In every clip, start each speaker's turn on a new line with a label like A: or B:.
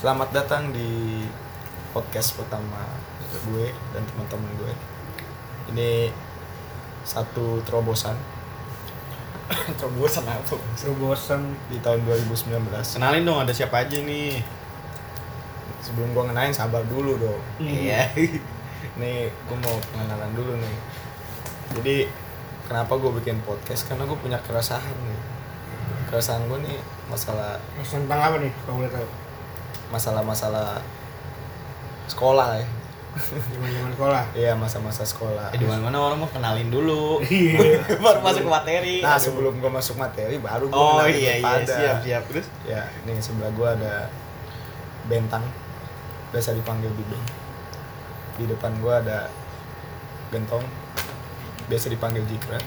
A: Selamat datang di podcast pertama gue dan teman-teman gue. Ini satu terobosan. terobosan apa?
B: Terobosan
A: Di tahun 2019.
C: Kenalin dong ada siapa aja nih.
A: Sebelum gue ngenalin sabar dulu dong.
C: Iya.
A: Nih, gue mau pengenalan dulu nih. Jadi kenapa gue bikin podcast? Karena gue punya keresahan nih. Keresahan gue nih masalah
B: tentang apa nih kalau boleh tahu?
A: Masalah-masalah sekolah ya.
B: Zaman-zaman sekolah.
A: Iya masa-masa sekolah.
C: Eh, di mana-mana orang mau kenalin dulu.
B: Iya.
C: Baru masuk ke materi.
A: Nah
C: Aduh.
A: sebelum gue masuk materi baru gue
C: Oh iya iya siap siap terus.
A: Ya nih sebelah gue ada bentang biasa dipanggil bibeng. Di depan gue ada gentong biasa dipanggil jikra.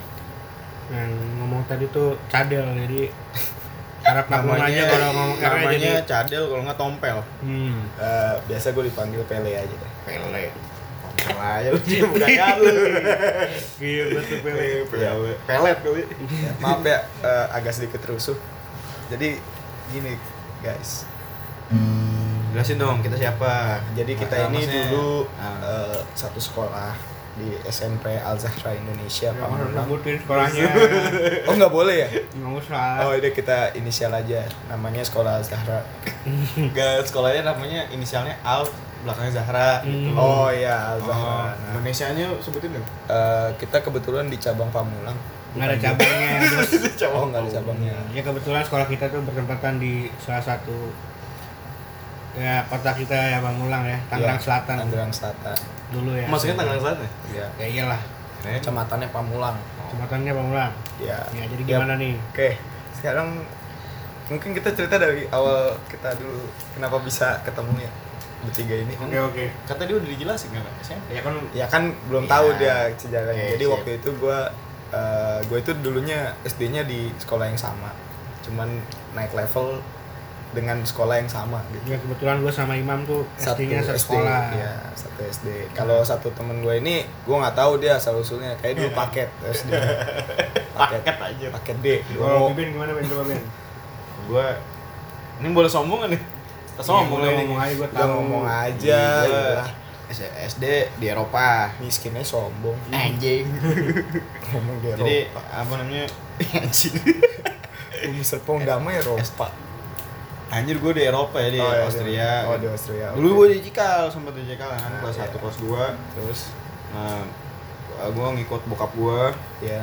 B: Yang ngomong tadi tuh cadel jadi harap maklum aja kalau ngomong R
C: namanya
B: jadi
C: cadel kalau nggak tompel.
B: hmm.
A: Eh, biasa gue dipanggil pele aja deh.
C: Pele. Tompel aja lu budaya lu.
B: Iya betul pele.
C: Pele. Pelet kali.
A: Ya, maaf ya eh, agak sedikit rusuh. Jadi gini guys.
C: Jelasin dong kita siapa.
A: Jadi kita ini
C: maksudnya-
A: dulu eh, satu sekolah di SMP Al Zahra Indonesia
B: usah
A: Pamulang.
B: sebutin sekolahnya.
A: Oh nggak boleh ya?
B: Nggak usah.
A: Oh ini kita inisial aja. Namanya Sekolah Al Zahra.
C: Enggak sekolahnya namanya inisialnya Al belakangnya Zahra gitu.
B: Hmm.
A: Oh iya Al
C: Oh,
A: Zahra. Nah,
C: Indonesianya sebutin dong.
A: eh, kita kebetulan di cabang Pamulang.
B: Nggak ada cabangnya. Bos.
A: Oh nggak ada cabangnya.
B: Ya kebetulan sekolah kita tuh bertempatan di salah satu ya kota kita ya Pamulang ya, Tangerang
A: Iya,
B: Selatan
A: Tangerang Selatan.
B: Dulu ya.
C: Maksudnya Tangerang Selatan ya?
A: Iya.
B: Ya iyalah,
A: Kecamatannya Pamulang.
B: jembatannya Pamulang.
A: Ya.
B: Ya jadi
A: Ya,
B: gimana nih?
A: Oke, sekarang mungkin kita cerita dari awal kita dulu kenapa bisa ketemu ya bertiga ini.
B: Oke oke.
C: Kata dia udah dijelasin kan SMP.
B: Ya kan
A: Ya kan belum
C: Iya.
A: tahu dia sejarahnya.
C: Oke,
A: Jadi
C: siap.
A: waktu itu gua eh, gua itu dulunya SD-nya di sekolah yang sama. Cuman naik level dengan sekolah yang sama gitu.
B: ya kebetulan gue sama Imam tuh
A: Satu
B: SD-nya satu
A: SD,
B: sekolah.
A: ya satu SD. Kalau satu temen gue ini, gue nggak tahu dia asal usulnya. Kayak dulu paket SD. paket,
C: Paket aja.
A: paket D.
B: Kalau Bibin gimana Ben coba Ben?
C: Gua ini boleh sombong kan nih? Kita sombong
B: Iya,
C: nih.
B: ngomong aja gue tahu.
A: ngomong aja.
C: Gua
A: gitu
C: SD di Eropa.
A: Miskinnya sombong.
C: Anjing.
A: ngomong di
C: Jadi
A: Eropa.
C: apa namanya? Anjing.
A: Bumi Serpong damai Eropa.
C: Anjir gue di Eropa ya di
A: Oh, iya,
C: Austria.
A: di- oh, di Austria,
C: Dulu
A: oke.
C: gue di Cikal, sempat di Cikal kan,
A: Nah,
C: kelas
A: iya.
C: 1, kelas 2.
A: Terus,
C: Nah, gue ngikut bokap gue
A: ya.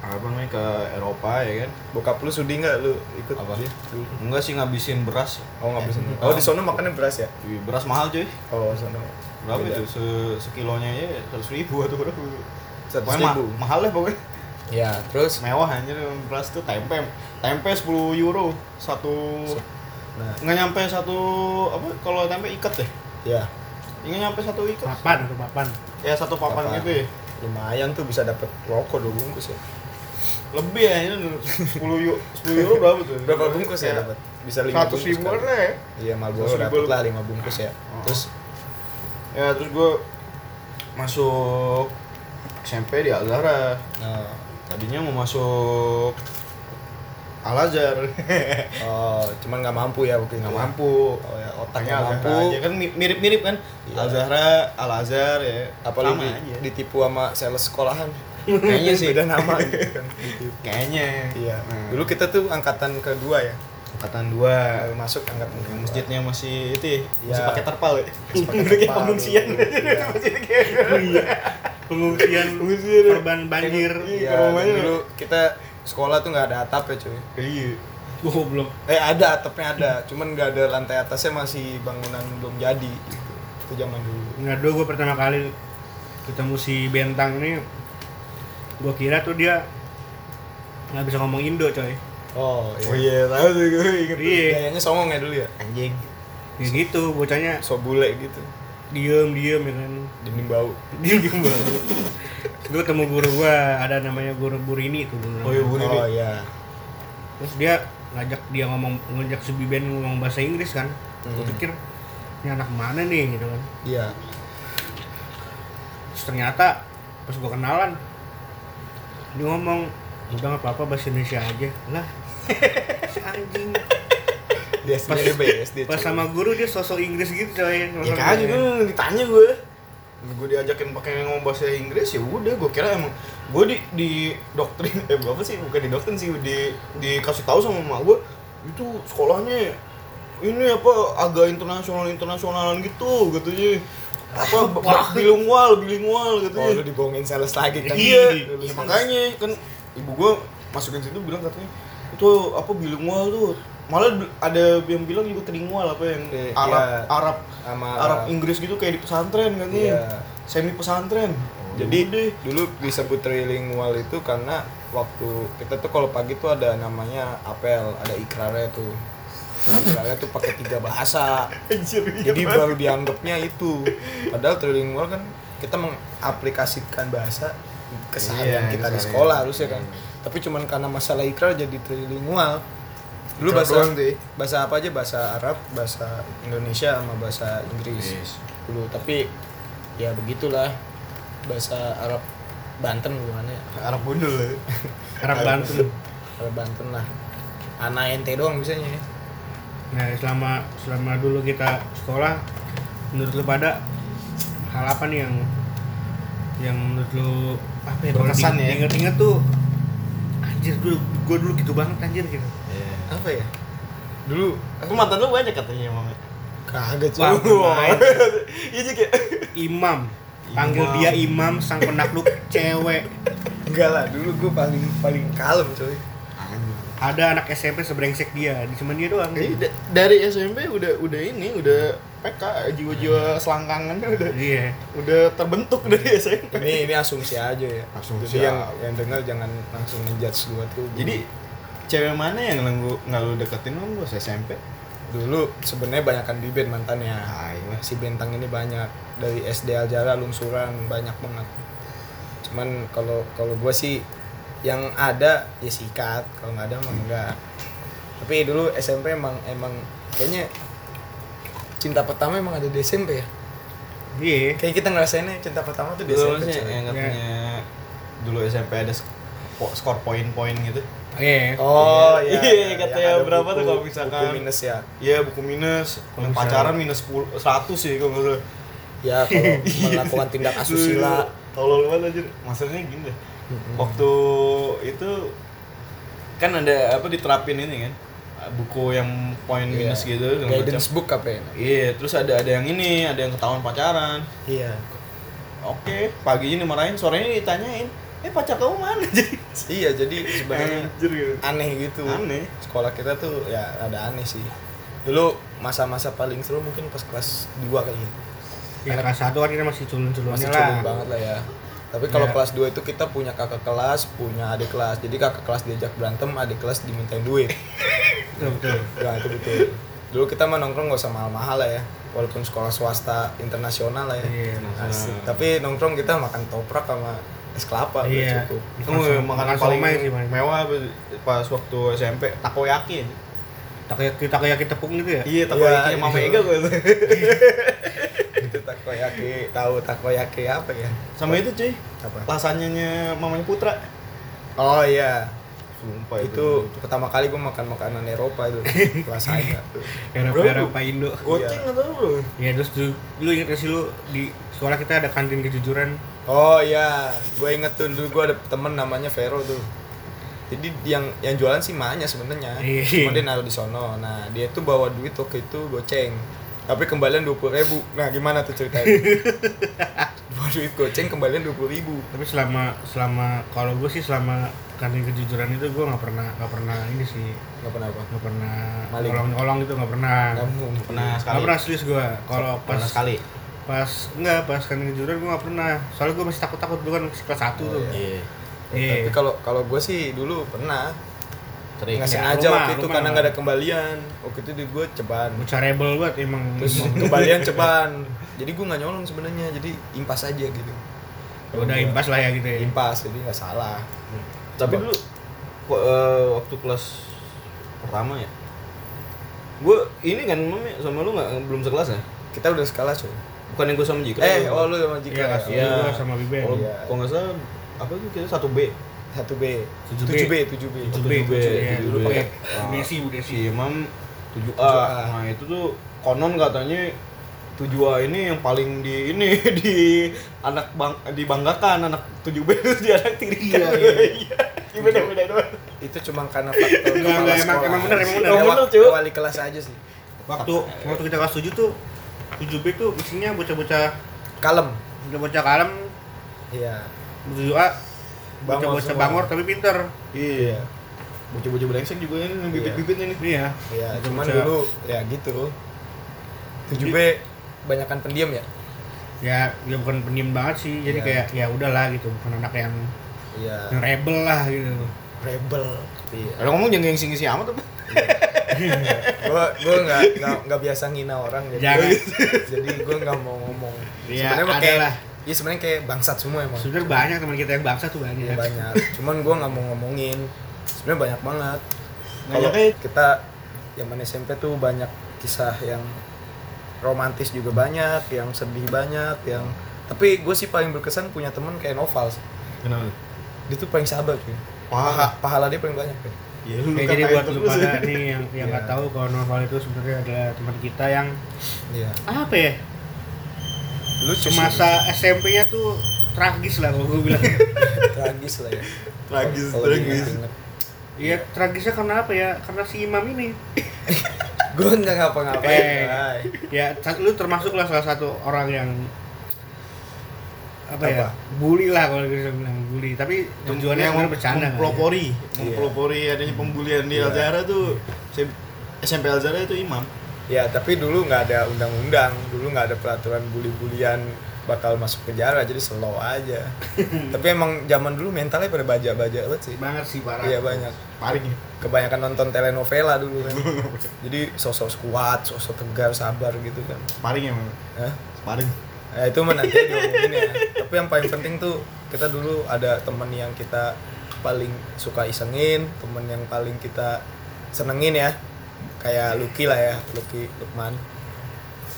C: apa namanya ke Eropa ya kan
A: Bokap lu sudi nggak lu ikut
C: Apa?
A: dia dulu?
C: enggak sih ngabisin beras
A: Oh nggak bisa.
C: Eh,
A: Oh di sono makannya beras ya?
C: Ih, beras mahal cuy
A: Oh sono.
C: berapa
A: Beda.
C: itu Se sekilonya ya seratus ribu atau berapa
A: Seratus
C: Pokoknya ma-
A: ribu.
C: mahal lah pokoknya
A: Ya terus.
C: mewah anjir beras tuh tempe tempe 10 euro satu
A: Nah
C: nggak nyampe satu apa kalau tempe ikat deh
A: ya
C: nggak nyampe satu ikat
B: Papan atau papan.
C: ya satu papan,
A: Papan.
C: gitu ya
A: lumayan tuh bisa dapat rokok dua bungkus ya.
C: lebih ya ini 10 euro 10 euro berapa tuh
A: Berapa bungkus ya dapat? Bisa lima bungkus.
C: ribu ya
A: Iya Marlboro
C: 100 ribu
A: dapat lah lima bungkus ya.
C: Oh.
A: Terus
C: ya terus gue masuk SMP di Al Zahra
A: nah,
C: tadinya mau masuk Al Azhar
A: oh cuman nggak mampu ya waktu itu.
C: nggak
A: ya?
C: mampu
A: Oh ya otaknya
C: Al
A: mampu.
C: Aja kan mi- mirip-mirip kan
A: Iya.
C: Al Zahra Al Azhar ya
A: Apalagi
C: aja
A: ditipu sama sales sekolahan.
C: kayaknya sih
A: Beda nama gitu kan. Ditipu.
C: kayaknya
A: Iya.
C: Nah,
A: Dulu kita tuh angkatan kedua ya.
C: angkatan dua
A: masuk angkatan
C: yang
A: kedua.
C: masjidnya masih itu ya,
A: Iya.
C: masih pakai terpal ya
A: Masih pakai terpal
C: pengungsian.
A: Iya.
B: Pengungsian
C: Pengungsian.
B: korban banjir.
C: Iya,
A: dulu kita sekolah tuh nggak ada atap ya cuy.
C: iya
B: Goblok.
A: Eh ada atapnya ada, cuman nggak ada lantai atasnya masih bangunan belum jadi gitu. Itu zaman dulu.
B: Nggak dulu gue pertama kali ketemu si Bentang nih, gue kira tuh dia nggak bisa ngomong Indo coy.
A: Oh
C: oh iya tahu tuh gue inget.
B: Iya.
A: Gayanya songong ya dulu ya.
C: anjing
B: Ya gitu, bocahnya
A: So bule gitu.
B: Diem diem ya kan.
A: Dinding bau.
B: Diem diem banget. gue ketemu guru gue, ada namanya guru Burini tuh guru.
C: oh iya Bu
A: Oh iya.
B: Terus dia ngajak dia ngomong ngajak si Biben ngomong bahasa Inggris kan. Gue
A: Hmm.
B: pikir ini anak mana nih gitu kan.
A: Iya.
B: Terus ternyata pas gue kenalan dia ngomong udah nggak apa-apa bahasa Indonesia aja lah si anjing
A: Dia aslinya dia BSD.
B: Pas
A: cuy.
B: sama guru dia sosok Inggris gitu coy.
C: ya kagak
B: dia.
C: gue ditanya gue gue diajakin pakai ngomong bahasa Inggris ya udah gue kira emang gue di di doktrin eh apa sih bukan di doktrin sih di dikasih tahu sama emak gue itu sekolahnya ini apa agak internasional internasionalan gitu katanya apa bilingual bilingual
A: Oh, lu
C: katanya
A: dibohongin sales lagi kan.
C: iya ya makanya kan ibu gue masukin situ bilang katanya itu apa bilingual tuh malah ada yang bilang juga trilingual apa yang
A: Iya,
C: Arab
A: iya.
C: Arab
A: sama
C: Arab Inggris gitu kayak di pesantren kan
A: Iya.
C: semi pesantren
A: Jadi
C: deh
A: dulu disebut trilingual itu karena waktu kita tuh kalau pagi tuh ada namanya apel, ada ikrarnya tuh. Ikrarnya tuh pakai tiga bahasa.
C: anjir
A: Jadi baru dianggapnya itu. Padahal trilingual kan kita mengaplikasikan bahasa keseharian
C: Iya,
A: kita di sekolah harusnya kan. Tapi cuman karena masalah ikrar jadi trilingual. Dulu bahasa
C: doang
A: bahasa apa aja? Bahasa Arab, bahasa Indonesia sama bahasa Inggris.
C: Yes.
A: Dulu tapi ya begitulah bahasa Arab Banten gimana ya?
C: Arab bundul ya.
B: Arab Banten.
A: Arab Banten lah. Anak ente doang biasanya. ya.
B: Nah, selama selama dulu kita sekolah menurut lu pada hal apa nih yang yang menurut lu apa ya
C: Berkesan ya?
B: diinget-inget tuh anjir dulu gua dulu gitu banget anjir gitu.
A: Apa ya? Dulu
C: Aku mantan lu banyak katanya mama.
A: kagak cuy.
B: main.
C: Iya juga.
B: Imam. Panggil
C: Imam.
B: dia imam sang penakluk cewek.
A: Enggak lah, dulu gue paling paling kalem coy.
B: Ada anak SMP sebrengsek dia, di cuman dia doang.
C: Eh, da- dari SMP udah udah ini udah PK jiwa-jiwa selangkangannya udah
B: Iya.
C: udah terbentuk dari SMP.
A: Ini ini asumsi aja ya.
C: Asumsi
A: Jadi yang yang dengar jangan langsung ngejudge gua tuh.
C: Jadi cewek mana yang lu nggak lu deketin lu pas SMP?
A: dulu sebenarnya banyakan di band mantannya.
C: Ah, iya.
A: Si Bentang ini banyak dari SD Aljara lungsuran banyak banget. Cuman kalau kalau gua sih yang ada ya sikat, kalau nggak ada emang enggak. Tapi dulu SMP emang emang kayaknya cinta pertama emang ada di SMP ya.
B: Iya.
A: Kayak kita ngerasainnya cinta pertama tuh di
C: Dulu
A: SMP.
C: yang katanya dulu SMP ada sk- po- skor poin-poin gitu.
B: Iya.
A: Oh
C: Iya,
A: iya.
C: iya, katanya
A: Yang ada
C: berapa tuh
A: buku-
C: kalau misalkan-
A: buku minus ya.
C: Iya buku minus, yang
B: misalnya-
C: pacaran minus 10, 100 sih kalau nggak salah.
A: Ya kalau melakukan tindak asusila.
C: Tolol banget aja. Maksudnya gini deh. Waktu itu kan ada apa diterapin ini kan buku yang poin
A: Iya.
C: minus gitu segala macam.
A: Guidance book apa ya?
C: Iya, terus ada ada yang ini, ada yang ketahuan pacaran.
A: Iya.
C: Oke, paginya dimarahin, sorenya ditanyain, eh pacar kamu mana? Jadi
A: Iya, jadi sebenarnya
C: anjir gitu.
A: aneh gitu.
C: Aneh.
A: Sekolah kita tuh ya ada aneh sih. Dulu masa-masa paling seru mungkin pas kelas 2 kali ya.
B: Ya kelas satu kan kita masih culun-culunnya
A: Masih
B: lah.
A: culun banget lah ya. Tapi kalau
B: Ya.
A: kelas 2 itu kita punya kakak kelas, punya adik kelas. Jadi kakak kelas diajak berantem, adik kelas dimintain duit.
B: Betul, betul.
A: Ya itu betul. Dulu kita mah nongkrong gak usah mahal-mahal lah ya. Walaupun sekolah swasta internasional lah ya.
B: Iya,
A: Asik. Tapi nongkrong kita makan toprak sama es kelapa udah
B: Iya.
A: cukup.
C: Kamu
B: Makan-
C: makanan
B: makan
C: paling
B: sih,
C: mewah pas waktu SMP takoyaki.
B: Takoyaki takoyaki tepung gitu ya?
C: Iya, takoyaki
A: Iya,
C: Mama
A: iya.
C: Ega gue.
A: itu takoyaki tahu takoyaki apa ya
C: Sama itu cuy,
A: apa
C: lasanyanya mamanya Putra.
A: oh iya
C: Sumpah
A: itu pertama kali gue makan makanan Eropa itu tuh
B: Eropa
C: Bro.
B: Eropa Indo.
C: Goceng atau bro?
B: Ya terus tuh, lu inget gak sih lu di sekolah kita ada kantin kejujuran?
A: Oh iya. Gue inget tuh dulu gue ada temen namanya Vero tuh. Jadi yang yang jualan sih mahnya sebenarnya.
B: Iya.
A: cuma dia naruh di sono. Nah dia tuh bawa duit waktu itu goceng. Tapi kembalian dua puluh ribu. Nah gimana tuh ceritanya? Bawa duit goceng kembalian dua puluh ribu.
B: Tapi selama selama kalau gue sih selama kantin kejujuran itu gue nggak pernah nggak pernah ini sih.
A: Nggak pernah apa?
B: Nggak pernah
A: Maling.
B: nyolong nyolong gitu nggak pernah.
A: Kamu
C: Pernah
B: nggak pernah serius gue kalau pas
C: Pernah sekali.
B: Pas enggak pas kantin kejujuran gue nggak pernah. Soalnya gue masih takut takut dulu kan kelas satu
A: Oh,
B: tuh.
C: Iya.
B: Iya.
A: tapi kalau kalau gue sih dulu pernah.
C: Trik.
A: nggak
B: Ya,
A: sengaja
B: rumah,
A: waktu itu
B: rumah.
A: karena nggak ada kembalian. Waktu itu di gue ceban.
B: Bocah rebel banget emang.
A: Terus kembalian ceban. Jadi gue nggak nyolong sebenarnya jadi impas aja gitu.
B: Udah impas lah ya gitu ya.
A: impas jadi nggak salah.
C: Tapi dulu wa- eh, waktu kelas pertama ya. Gue ini kan ya, sama lu nggak? Belum sekelas ya?
A: kita udah skala cuy
C: Bukan yang gue sama Jika.
A: eh oh lu sama
B: iya
A: Jika
C: Iya.
B: tujuh gua sama Biben
C: Kalau
A: Iya.
C: kalau nggak salah apa tuh kita satu B.
A: satu B
B: 7B.
A: tujuh B tujuh B
B: tujuh B
C: tujuh B,
B: tujuh ya
C: tujuh
B: dulu
C: B.
B: pakai
C: Ah.
B: Desi Bu Desi
C: Si Imam 7A.
A: 7A.
C: Nah, itu tuh konon katanya 7A ini yang paling di ini di anak bang dibanggakan anak 7B itu di anak tirikan.
B: Iya, iya.
C: Iya. beda beda doang.
A: itu cuma karena faktor
B: Enggak,
A: kepala
B: enggak, emang-
A: sekolah.
B: emang bener, emang bener.
A: Ya,
C: Emang
A: wa-
C: bener, cuy.
A: wali kelas aja sih
B: waktu waktu kita kelas 7 tuh 7B tuh isinya bocah-bocah
A: kalem.
B: bocah-bocah kalem.
A: Iya.
B: 7A
A: Bangor
B: bocah-bocah bangor tapi pinter.
C: Iya. Bocah-bocah brengsek juga ini yang bibit-bibit ini.
B: iya.
A: Iya cuman
B: Bocah-
A: dulu ya gitu. 7B banyakan pendiam ya?
B: Ya ya bukan pendiam banget sih. Jadi
A: Iya.
B: kayak ya udahlah gitu bukan anak yang,
A: iya.
B: yang rebel lah gitu.
A: Rebel. Iya.
C: Kalau ngomong jangan yang ngisi amat tuh.
A: Gua gua nggak nggak nggak biasa ngina orang jadi
B: Jangan.
A: jadi gua nggak mau ngomong
B: Iya,
A: sebenarnya kayak
B: lah.
A: ya sebenarnya kayak bangsat semua emang
B: sebenarnya banyak teman kita yang bangsa tuh banyak
A: Iya, banyak cuman gua nggak mau ngomongin sebenarnya banyak banget kalau
C: Banyaknya-
A: kita zaman SMP tuh banyak kisah yang romantis juga banyak yang sedih banyak yang tapi gue sih paling berkesan punya temen kayak Noval sih.
C: Kenapa?
A: dia tuh paling sabar cuy pahala, pahala dia paling banyak cuy.
C: Ya lu
B: Oke, jadi buat lu pada nih yang yang nggak
A: Iya.
B: tahu kalau Noval itu sebenarnya adalah teman kita yang
A: iya
B: apa ya
A: sih.
B: semasa SMP-nya tuh tragis lah kalau gue bilang
A: tragis lah ya
C: Tragis,
A: Kalau
C: tragis.
B: Iya tragisnya karena apa ya karena si Imam ini
A: gue nggak ngapa-ngapain
B: Eh. Ya lu termasuk lah salah satu orang yang apa, ya
A: Apa?
B: bully lah kalau bisa bilang bully tapi tujuannya
C: yang
B: bercanda kan ya.
C: mempelopori,
A: Iya.
C: mempelopori adanya pembulian di
A: Iya.
C: Alzara tuh SMP SMP Alzara itu imam.
A: ya tapi dulu nggak ada undang-undang dulu nggak ada peraturan bully-bulian bakal masuk penjara jadi slow aja tapi emang zaman dulu mentalnya pada baja-baja banget sih
B: banget sih parah
A: iya banyak
C: Paring ya.
A: kebanyakan nonton telenovela dulu kan jadi sosok kuat sosok tegar sabar gitu kan
C: Paring ya,
A: Hah?
C: paring.
A: Nah, itu mah nanti diomongin ya. Tapi yang paling penting tuh kita dulu ada temen yang kita paling suka isengin, temen yang paling kita senengin ya. Kayak Lucky lah ya, Lucky Lukman.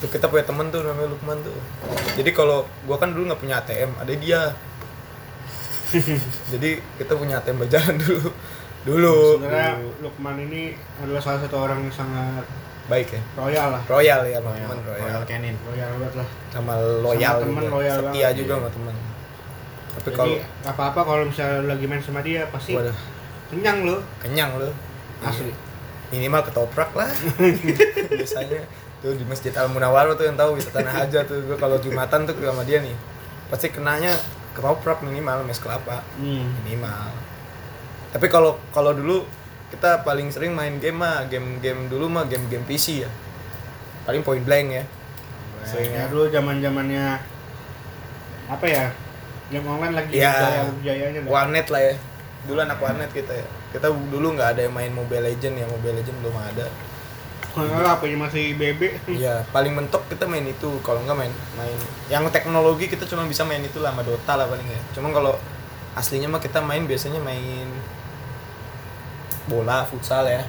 A: Tuh kita punya temen tuh namanya Lukman tuh. Jadi kalau gua kan dulu nggak punya ATM, ada dia. Jadi kita punya ATM berjalan dulu. Dulu.
B: sebenarnya. Lukman ini adalah salah satu orang yang sangat
A: baik ya.
B: royal lah
A: Royal ya,
C: Royal,
A: temen Royal.
C: Royal Canin.
B: royal banget lah
A: Sama loyal
B: Sama temen
A: juga.
B: loyal
A: Setia
B: banget,
A: juga
C: iya.
A: sama temen. Tapi kalau
B: apa-apa kalau misalnya lu lagi main sama dia pasti
A: waduh,
B: kenyang lu
A: kenyang lu.
B: asli
A: minimal ketoprak lah biasanya tuh di masjid Al Munawwar tuh yang tahu bisa tanah aja tuh gue kalau jumatan tuh sama dia nih pasti kenanya ketoprak minimal mes kelapa
B: hmm.
A: minimal tapi kalau kalau dulu kita paling sering main game mah game-game dulu mah game-game PC ya. Paling point blank ya.
B: Ya
A: seringnya
B: dulu zaman zamannya apa ya game online lagi
A: Ya.
B: jaya jayanya
A: warnet lah ya. Dulu anak warnet kita ya. Kita dulu nggak ada yang main Mobile Legend ya Mobile Legend belum ada.
B: Kalau apa ya masih bebek
A: Iya, paling mentok kita main itu. Kalau nggak main main. Yang teknologi kita cuma bisa main itu lah sama Dota lah paling ya. Cuma kalau aslinya mah kita main biasanya main bola, futsal ya.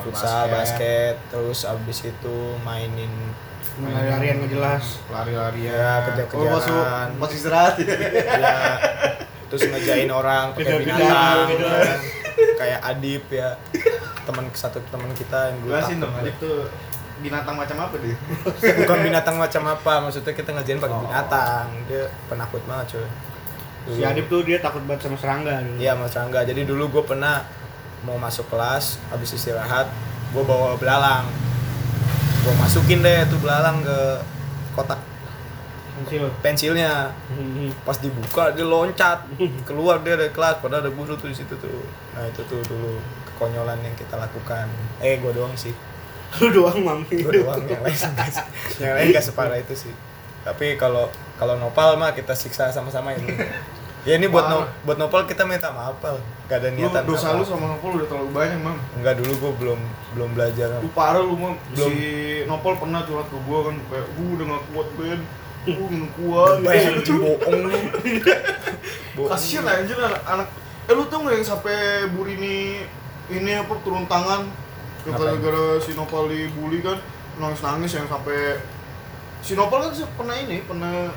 A: Futsal, basket, terus abis itu mainin
B: lari-larian nggak jelas
C: Lari-larian.
A: ya kejar-kejaran.
C: Oh, pas istirahat.
A: ya, terus ngejain orang pakai binatang. kan. Kayak Adip ya. Teman satu teman kita yang dulu
C: Jelasin dong, Adip tuh binatang macam apa dia?
A: bukan binatang macam apa maksudnya kita ngerjain pakai
C: Oh.
A: binatang dia penakut banget cuy
B: si Adip tuh dia takut banget sama serangga dulu
A: iya mas Rangga jadi dulu gue pernah mau masuk kelas habis istirahat gue bawa belalang. Gue masukin deh tuh belalang ke kotak.
B: Pensil.
A: Pensilnya.
B: Hmm.
A: pas dibuka dia loncat. Keluar dia dari kelas padahal ada guru tuh di situ tuh. Nah itu tuh dulu kekonyolan yang kita lakukan. Eh gue doang sih.
B: Lu doang mami
A: gue doang yang lain yang lain gak separah itu sih. Tapi kalau kalau nopal mah kita siksa sama-sama ini ya ini buat no, buat nopal kita minta maaf pal gak ada
C: Lu
A: niatan
C: dosa
A: apa.
C: lu sama Nopol udah terlalu banyak, Mam.
A: enggak dulu gue belum belum belajar
C: Lu parah lu, Mam.
A: Belum.
C: Si Nopol pernah curhat ke gua kan kayak gua udah gak kuat, Ben. Gua minum kuat
A: Baik, anjing bohong lu.
C: Kasian anjir anak, anak Eh lu tau gak yang sampai Burini ini apa turun tangan gara-gara si Nopal dibully kan nangis-nangis yang sampai si Nopal kan pernah ini pernah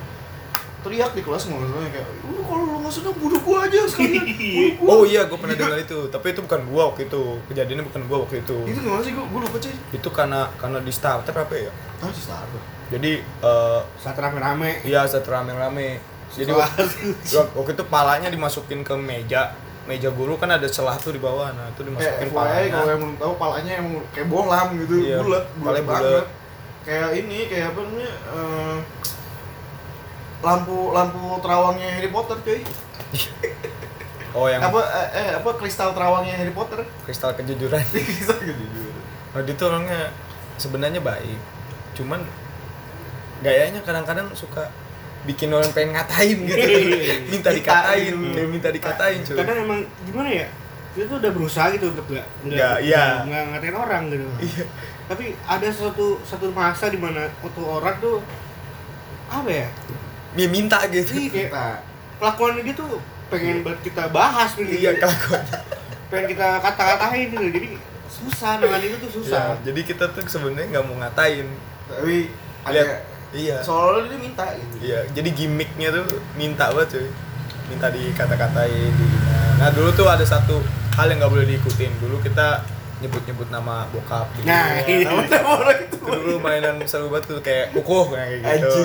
C: teriak di kelas ngomongnya kayak udah kalau lu nggak senang bunuh gua aja sekalian gua
A: Oh iya, gue pernah dengar itu. Tapi itu bukan gua waktu itu. Kejadiannya bukan gua waktu itu.
C: itu gimana sih gua gua lupa cuy
A: Itu karena karena di starter apa ya?
C: tahu sih Starbucks
A: Jadi eh
B: saat rame-rame
A: iya saat rame-rame. Jadi waktu, waktu itu palanya dimasukin ke meja. Meja guru kan ada celah tuh di bawah. Nah, itu
C: Eh,
A: dimasukin
C: kalau
A: palanya.
C: yang belum tahu palanya emang kayak bolam gitu,
A: Iya,
C: bulat, bulat. banget. Kayak ini, kayak apa namanya? eh, lampu lampu terawangnya Harry Potter, cuy.
A: Oh, yang
C: Apa eh, eh, apa kristal terawangnya Harry Potter?
A: kristal kejujuran.
C: Kristal jujur.
A: Nah, dia tuh orangnya sebenarnya baik. Cuman gayanya kadang-kadang suka bikin orang pengen ngatain gitu. minta dikatain,
C: Dikatain.
A: kayak minta dikatain, cuy.
B: kadang emang gimana ya dia tuh udah berusaha gitu untuk nggak
A: Nggak, iya.
B: nggak ngatain orang gitu
A: Iya.
B: tapi ada suatu satu masa di mana waktu orang tuh apa ya
A: Dia minta gitu.
B: Ih, kayak
C: Kita
B: kelakuan dia tuh pengen buat kita bahas gitu
A: Iya, kelakuan.
B: pengen kita kata-katain gitu jadi susah nangan itu tuh susah
A: Iya, jadi kita tuh sebenarnya nggak mau ngatain.
C: tapi ada.
A: Iya.
C: soalnya dia minta gitu.
A: Iya, jadi gimmicknya tuh minta banget cuy Minta dikata-katain di Nah dulu tuh ada satu hal yang nggak boleh diikutin Dulu kita nyebut-nyebut nama bokap gitu.
B: Nah,
A: Iya.
B: itu.
C: Nama orang itu.
A: Dulu mainan seru banget tuh kayak kukuh kayak gitu.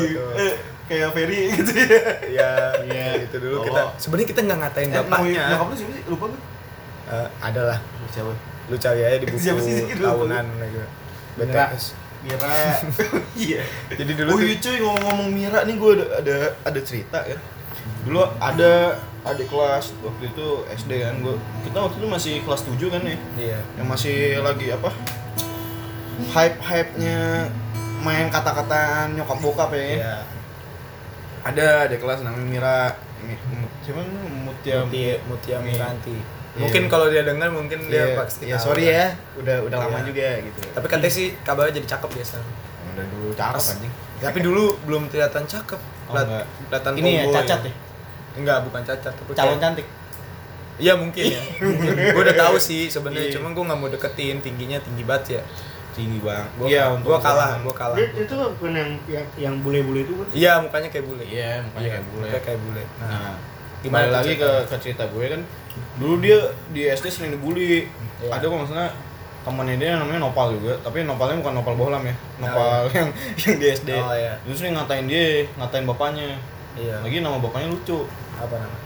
C: Kayak Ferry gitu ya.
A: Iya,
B: Iya.
A: gitu dulu
C: Oh.
A: kita sebenarnya kita nggak ngatain
C: Eh,
A: bapaknya
C: Nyokap lu siapa sih? Lupa gue.
A: Eh, Adalah,
C: Siapa?
A: lu cari aja di buku
C: Siapa sih
A: tahunan gitu
B: Mira.
A: BTS
C: Mira. Iya.
A: Jadi dulu
C: oh iya cuy ngomong-ngomong Mira nih gue ada, ada ada cerita kan. Dulu ada adik kelas waktu itu SD kan gue. Kita waktu itu masih kelas 7 kan ya.
A: Iya
C: Yang masih lagi apa? Hype-hype-nya main kata-kataan nyokap bokap ya.
A: Iya
C: Ada adik kelas namanya Mira. Siapa? Mutia
A: Mutia, Mutia
C: Mi-
A: Miranti
C: Iya.
A: Mungkin kalau dia dengar mungkin dia
C: Iya,
A: pasti
C: iya,
A: tahu
C: sorry
A: lah.
C: ya. Udah udah lama
A: Iya.
C: juga gitu.
A: Tapi katanya sih kabarnya jadi cakep biasa.
C: udah dulu cakep
A: Pas-
C: anjing.
A: Tapi dulu belum kelihatan cakep.
C: Oh,
A: kelihatan
C: Ini ya cacat ya?
A: Enggak, bukan cacat. Tapi
C: Calon
A: kayak-
C: cantik.
A: Iya mungkin ya. gue udah tahu sih sebenarnya,
C: Iya.
A: cuman gue nggak mau deketin tingginya tinggi banget ya.
C: Tinggi bang.
A: Gua,
C: Iya,
A: gua kalah, gua kalah.
B: Dia- itu bukan yang yang, yang bule-bule itu kan
A: Iya mukanya kayak bule.
C: Iya, mukanya kayak bule.
A: Mukanya kayak bule. Nah,
C: Nah,
A: Gimana
C: kembali
A: tuh
C: lagi ke, ke cerita gue kan. Dulu dia di SD sering dibully.
A: Iya.
C: Ada kok maksudnya temannya dia namanya Nopal juga, tapi Nopalnya bukan Nopal Bohlam ya. Nopal yang yang di SD.
A: Oh, iya.
C: Terus sering ngatain dia, ngatain bapaknya.
A: iya.
C: Lagi nama bapaknya lucu.
A: apa namanya?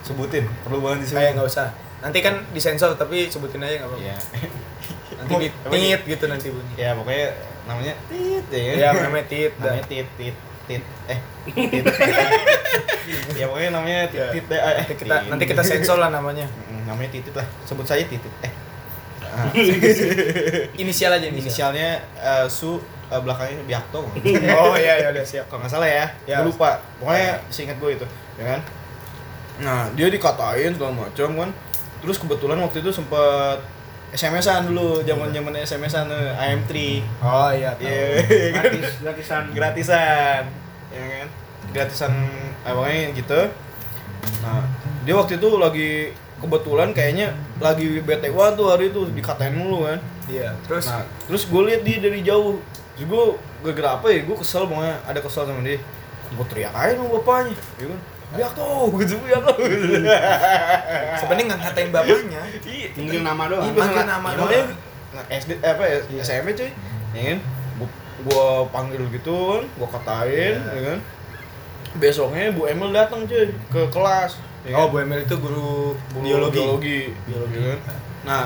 C: Sebutin, perlu banget disebut.
A: Kayak nggak usah. Nanti kan disensor tapi sebutin aja nggak apa-apa.
C: Iya.
A: Nanti tit gitu nanti bunyi.
C: Ya pokoknya namanya Tit ya.
A: Iya namanya tit.
C: namanya tit tit tit eh tit ya pokoknya namanya tit
A: Ya,
C: tit deh eh,
A: Nanti kita
C: tit.
A: nanti kita sensor lah namanya.
C: Namanya titit lah sebut saja titit eh Ah,
A: Inisial aja inisial.
C: inisialnya eh, su eh, belakangnya biakto
A: Oh iya ya udah siap.
C: kalau nggak salah ya,
A: Ya.
C: gue lupa pokoknya seingat gue itu ya kan nah dia dikatain segala macam kan terus kebetulan waktu itu sempet SMS-an dulu zaman zaman SMS-an eh, IM3
A: Oh iya. tahu.
C: Iya. Kan?
B: gratis gratisan.
C: Gratisan. Ya kan? Gratisan eh, pokoknya gitu. Nah dia waktu itu lagi kebetulan kayaknya lagi bete banget tuh hari itu dikatain mulu kan.
A: Iya. Terus?
C: Nah terus gue lihat dia dari jauh. Terus gue gara-gara apa ya? Gue kesel pokoknya ada kesel sama dia. Gue teriak aja sama bapaknya ya kan biak tuh gitu biak tuh
A: sebenarnya nggak ngatain bapaknya.
C: Iya,
B: mungkin nama doang
C: Iya,
A: Manggil nama doang.
C: SD eh, apa ya
A: Iya.
C: SMP cuy ya kan gua, panggil gitu kan gua katain
A: Iya.
C: ya kan besoknya Bu Emil datang cuy ke kelas ya
A: Oh,
C: kan?
A: Bu Emil itu guru
C: Guru
A: biologi.
C: biologi
A: Biologi.
C: ya kan? nah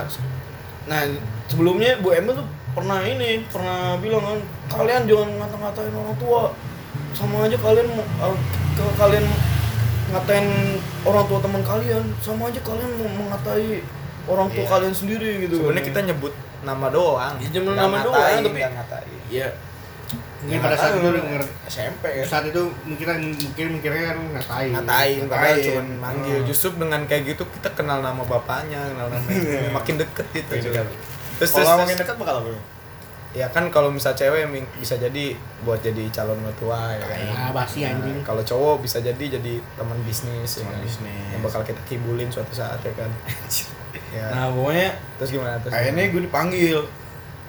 C: nah sebelumnya Bu Emil tuh pernah ini pernah bilang kan kalian jangan ngata-ngatain orang tua sama aja kalian uh, ke- kalian ngatain orang tua teman kalian sama aja kalian mau mengatai orang tua
A: Iya.
C: kalian sendiri gitu
A: Sebenarnya kita nyebut nama doang.
C: Ya, cuma
A: Nggak
C: nama doang, tapi-
A: nggak ngatain.
C: Iya.
B: mungkin pada saat itu denger
C: SMP ya.
B: saat itu mikirnya mungkin mikirnya kan ngatain
A: ngatain padahal
C: Ngatain.
A: cuma manggil
C: Hmm.
A: justru dengan kayak gitu kita kenal nama bapaknya kenal nama makin deket gitu
C: Makin
A: cuy.
C: dekat.
A: terus
C: Kalau
A: terus,
C: makin dekat bakal apa?
A: Ya kan kalau misal cewek bisa jadi buat jadi calon mertua ya kan
B: ah basi anjing
A: Nah, kalau cowok bisa jadi jadi teman bisnis ya
C: Teman
A: kan?
C: bisnis.
A: yang bakal kita kibulin suatu saat ya kan ya
C: Nah, pokoknya
A: terus gimana terus
C: akhirnya gue dipanggil.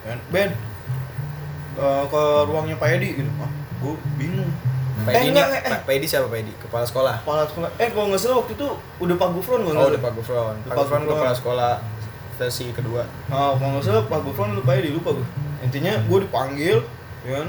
C: Kan, Ben, eh, ke ruangnya Pak Edi gitu. Ah, gue bingung.
A: Pak
C: Eh,
A: Edi ini
C: enggak, eh,
A: Pak Edi siapa Pak Edi kepala sekolah
C: Kepala sekolah. Eh kalau nggak salah waktu itu udah Pak Gufron
A: oh
C: nggak
A: udah
C: salah.
A: Pak Gufron
C: Pak
A: Gufron
C: Gufron.
A: kepala sekolah versi kedua
C: Oh, kalau nggak salah Pak Gufron lupa ya lupa gue. Intinya gue dipanggil, ya kan,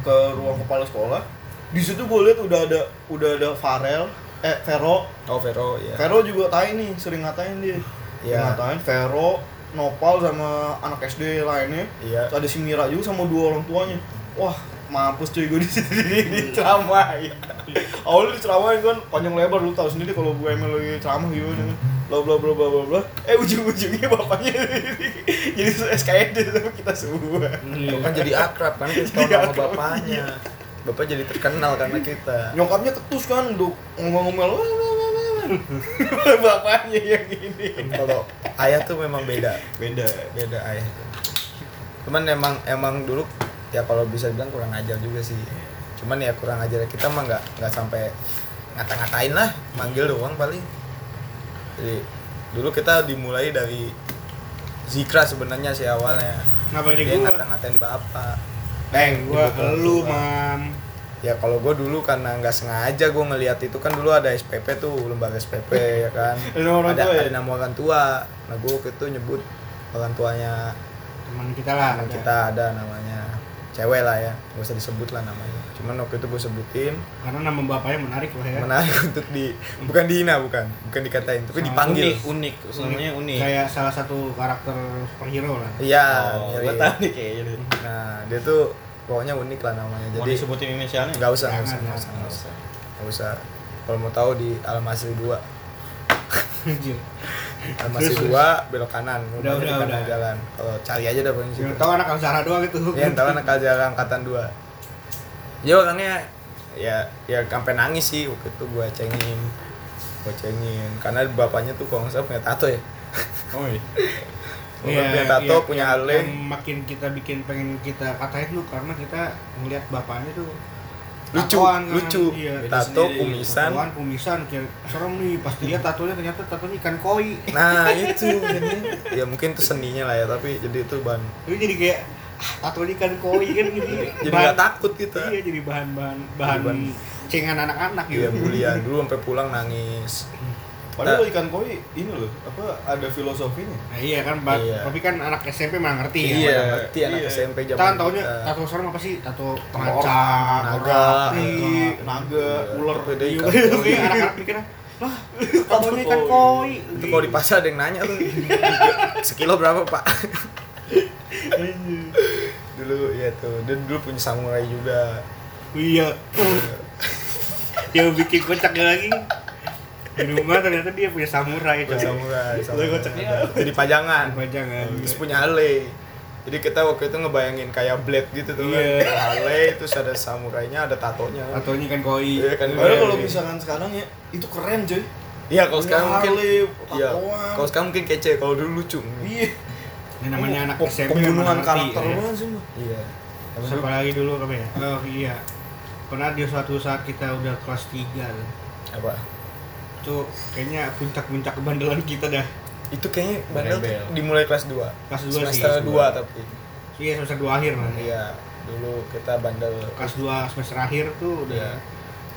C: ke ruang kepala sekolah. Di situ gue lihat udah ada udah ada Farel, eh Vero.
A: oh Vero ya
C: Vero juga tai nih, sering ngatain dia. Sering
A: Iya.
C: ngatain Vero, Nopal sama anak SD lainnya.
A: iya
C: Terus ada si Mira juga sama dua orang tuanya. Wah, mampus cuy gue di situ diceramahin. Awalnya diceramahin kan panjang lebar lu tahu sendiri kalau gue emang lagi ceramah gitu kan. Bla bla bla bla bla bla. Eh ujung-ujungnya bapaknya jadi SKD sama kita semua.
A: Lo kan jadi akrab kan kita
C: akrab,
A: bapaknya bapak jadi terkenal karena kita
C: Nyokapnya ketus kan, udah ngomel-ngomel. "Wah, wah, wah, wah." bapaknya yang ini.
A: kalau ayah tuh memang beda
C: Beda.
A: beda ayah cuman emang emang dulu ya kalau bisa bilang kurang ajar juga sih cuman ya kurang ajar kita mah nggak nggak sampai ngata-ngatain lah manggil doang paling jadi dulu kita dimulai dari Zikra sebenarnya sih awalnya
B: di
A: dia
B: gua?
A: ngata-ngatain bapak
B: Bang, gua lu. Mam.
A: ya kalau gue dulu karena nggak sengaja gue ngelihat itu kan dulu ada SPP tuh lembaga SPP ya kan
C: Ada nama orang
A: ada,
C: tua ya?
A: ada nama orang tua nah gue waktu itu nyebut orang tuanya
B: Teman kita lah.
A: teman kita ada namanya cewek lah ya gak usah disebut lah namanya cuman waktu itu gue sebutin
B: Karena nama bapaknya menarik lah ya.
A: menarik untuk di bukan dihina bukan bukan dikatain tapi dipanggil
C: Unik, unik. Namanya unik.
B: Kayak salah satu karakter superhero lah.
A: iya
C: oh, gue tahu nih kayaknya.
A: nah dia tuh pokoknya unik lah namanya
C: Mau
A: jadi
C: disebutin inisialnya?
A: nggak usah nggak usah nggak usah nggak usah nggak usah kalau mau tahu di Almasri 2
B: Anjir.
A: Almasri
B: Terus,
A: 2 belok kanan
B: Udah, udah, udah.
A: jalan kalau cari aja dah situ
B: tahu anak Alzara doang itu.
A: ya tahu anak jalan angkatan 2 dia orangnya ya ya sampai nangis sih waktu itu gua cengin gua cengin karena bapaknya tuh kalau nggak salah punya tato ya
C: Oh iya.
A: Bukan punya tato,
B: iya,
A: punya
B: yang- yang makin kita bikin pengen kita katain lu karena kita ngelihat bapaknya tuh
A: lucu
B: tatoan kan.
A: lucu
B: Iya.
A: Tato
C: sendiri.
A: kumisan
B: Tatoan, kumisan, kayak serem nih. Pas dilihat tatonya ternyata tatonya ikan koi.
A: nah itu ya mungkin itu seninya lah ya tapi jadi itu bahan
B: Tapi jadi kayak tatonya ikan koi kan gitu.
A: jadi
B: Bahan-
A: nggak takut kita
B: Iya, jadi bahan-bahan bahan
A: Bahan-
B: cengan anak-anak
A: Iya
B: gitu.
A: bulian dulu sampai pulang nangis
C: Padahal ikan koi ini loh, apa ada filosofinya?
B: Nah, iya kan, ba-
A: Iya.
B: tapi kan anak SMP mah ngerti
A: iya
B: ya.
A: ngerti anak
C: iya.
A: SMP zaman
B: kan taunya
A: kita.
B: tato serem apa sih? Tato macan,
A: naga,
C: Mati,
B: naga.
C: naga,
A: Iya,
C: ular.
B: Iya,
A: koi.
B: anak-anak mikirnya, lah, tatonya ikan koi.
A: itu kalau di pasar ada yang nanya tuh sekilo berapa pak dulu ya tuh dia dulu punya samurai juga
B: Iya. Yang bikin kocaknya lagi di rumah ternyata dia punya samurai
A: punya samurai, samurai.
C: kocaknya.
A: jadi pajangan
B: Pajangan.
A: terus punya Harley jadi kita waktu itu ngebayangin kayak blade gitu tuh kan
B: Iya.
A: Harley terus ada samurainya ada tatonya
B: Tatonya ikan koi.
A: Iya, kan koi.
C: kalau misalkan sekarang ya, itu keren coy.
A: iya kalau sekarang mungkin iya kalau sekarang mungkin kece kalau dulu lucu
C: Iya.
B: Yang namanya anak
C: Pe-
B: SMP
C: Pembunuhan karakter
B: ya.
C: sih.
A: iya
B: Terus apa lagi dulu apa ya? Oh iya. Pernah di suatu saat kita udah kelas 3 tuh.
A: apa
B: Itu kayaknya puncak-puncak kebandelan kita dah.
A: itu kayaknya bandel tuh
C: Rebel.
A: dimulai kelas 2
B: Kelas dua sih,
A: semester
B: kelas
A: 2
B: dua.
A: tapi
B: Iya semester 2 akhir lah.
A: iya dulu kita bandel
B: Kelas 2 semester akhir tuh udah
A: Iya.